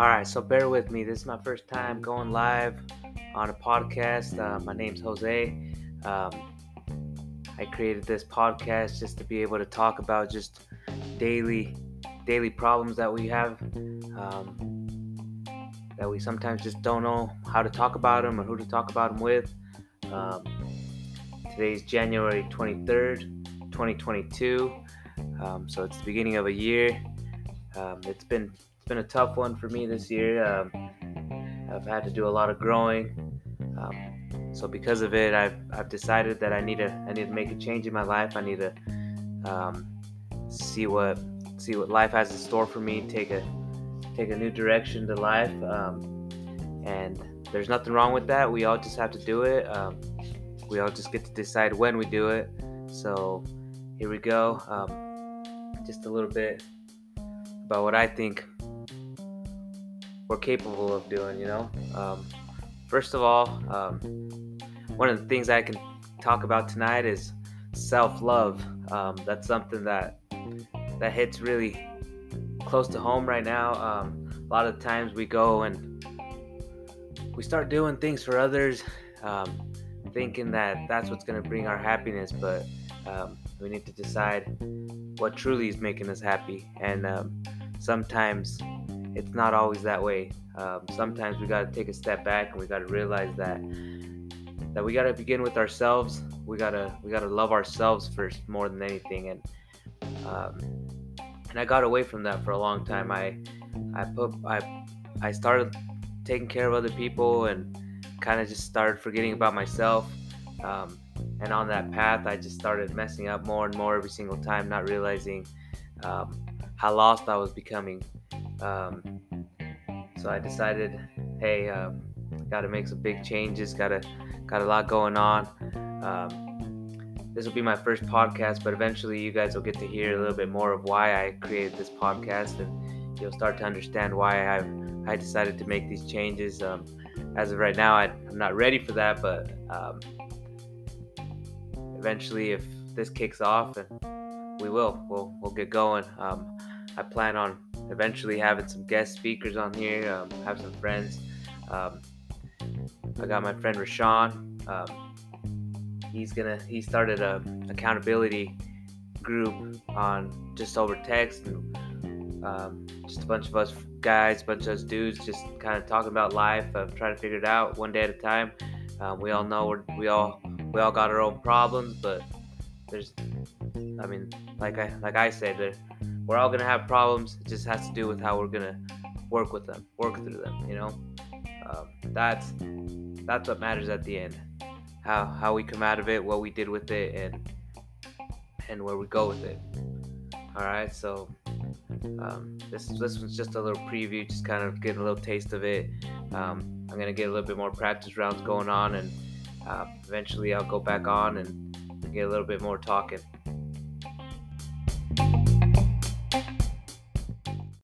All right, so bear with me. This is my first time going live on a podcast. Uh, my name's Jose. Um, I created this podcast just to be able to talk about just daily, daily problems that we have. Um, that we sometimes just don't know how to talk about them or who to talk about them with. Um, today's January 23rd, 2022. Um, so it's the beginning of a year. Um, it's been been a tough one for me this year. Um, I've had to do a lot of growing. Um, so because of it, I've, I've decided that I need to I need to make a change in my life. I need to um, see what see what life has in store for me. Take a take a new direction to life. Um, and there's nothing wrong with that. We all just have to do it. Um, we all just get to decide when we do it. So here we go. Um, just a little bit about what I think we're capable of doing, you know? Um, first of all, um, one of the things I can talk about tonight is self love. Um, that's something that that hits really close to home right now. Um, a lot of times we go and we start doing things for others, um, thinking that that's what's going to bring our happiness, but um, we need to decide what truly is making us happy. And sometimes it's not always that way. Um, sometimes we got to take a step back and we got to realize that that we got to begin with ourselves. We gotta we gotta love ourselves first more than anything. And um, and I got away from that for a long time. I I put I I started taking care of other people and kind of just started forgetting about myself. Um, and on that path, I just started messing up more and more every single time, not realizing um, how lost I was becoming. Um, so I decided, hey, um, got to make some big changes. Got to got a lot going on. Um, this will be my first podcast, but eventually you guys will get to hear a little bit more of why I created this podcast, and you'll start to understand why I I decided to make these changes. Um, as of right now, I, am not ready for that, but um, eventually, if this kicks off, and we will, we'll we'll get going. Um, I plan on eventually having some guest speakers on here, um, have some friends. Um, I got my friend Rashawn. Um, he's gonna he started a accountability group on just over text and um, just a bunch of us guys, bunch of us dudes, just kind of talking about life, uh, trying to figure it out one day at a time. Um, we all know we all we all got our own problems, but there's, I mean, like I like I said, we're all gonna have problems. It just has to do with how we're gonna work with them, work through them. You know, um, that's that's what matters at the end. How how we come out of it, what we did with it, and and where we go with it. All right, so um, this this was just a little preview, just kind of getting a little taste of it. Um, I'm gonna get a little bit more practice rounds going on, and uh, eventually I'll go back on and get a little bit more talking.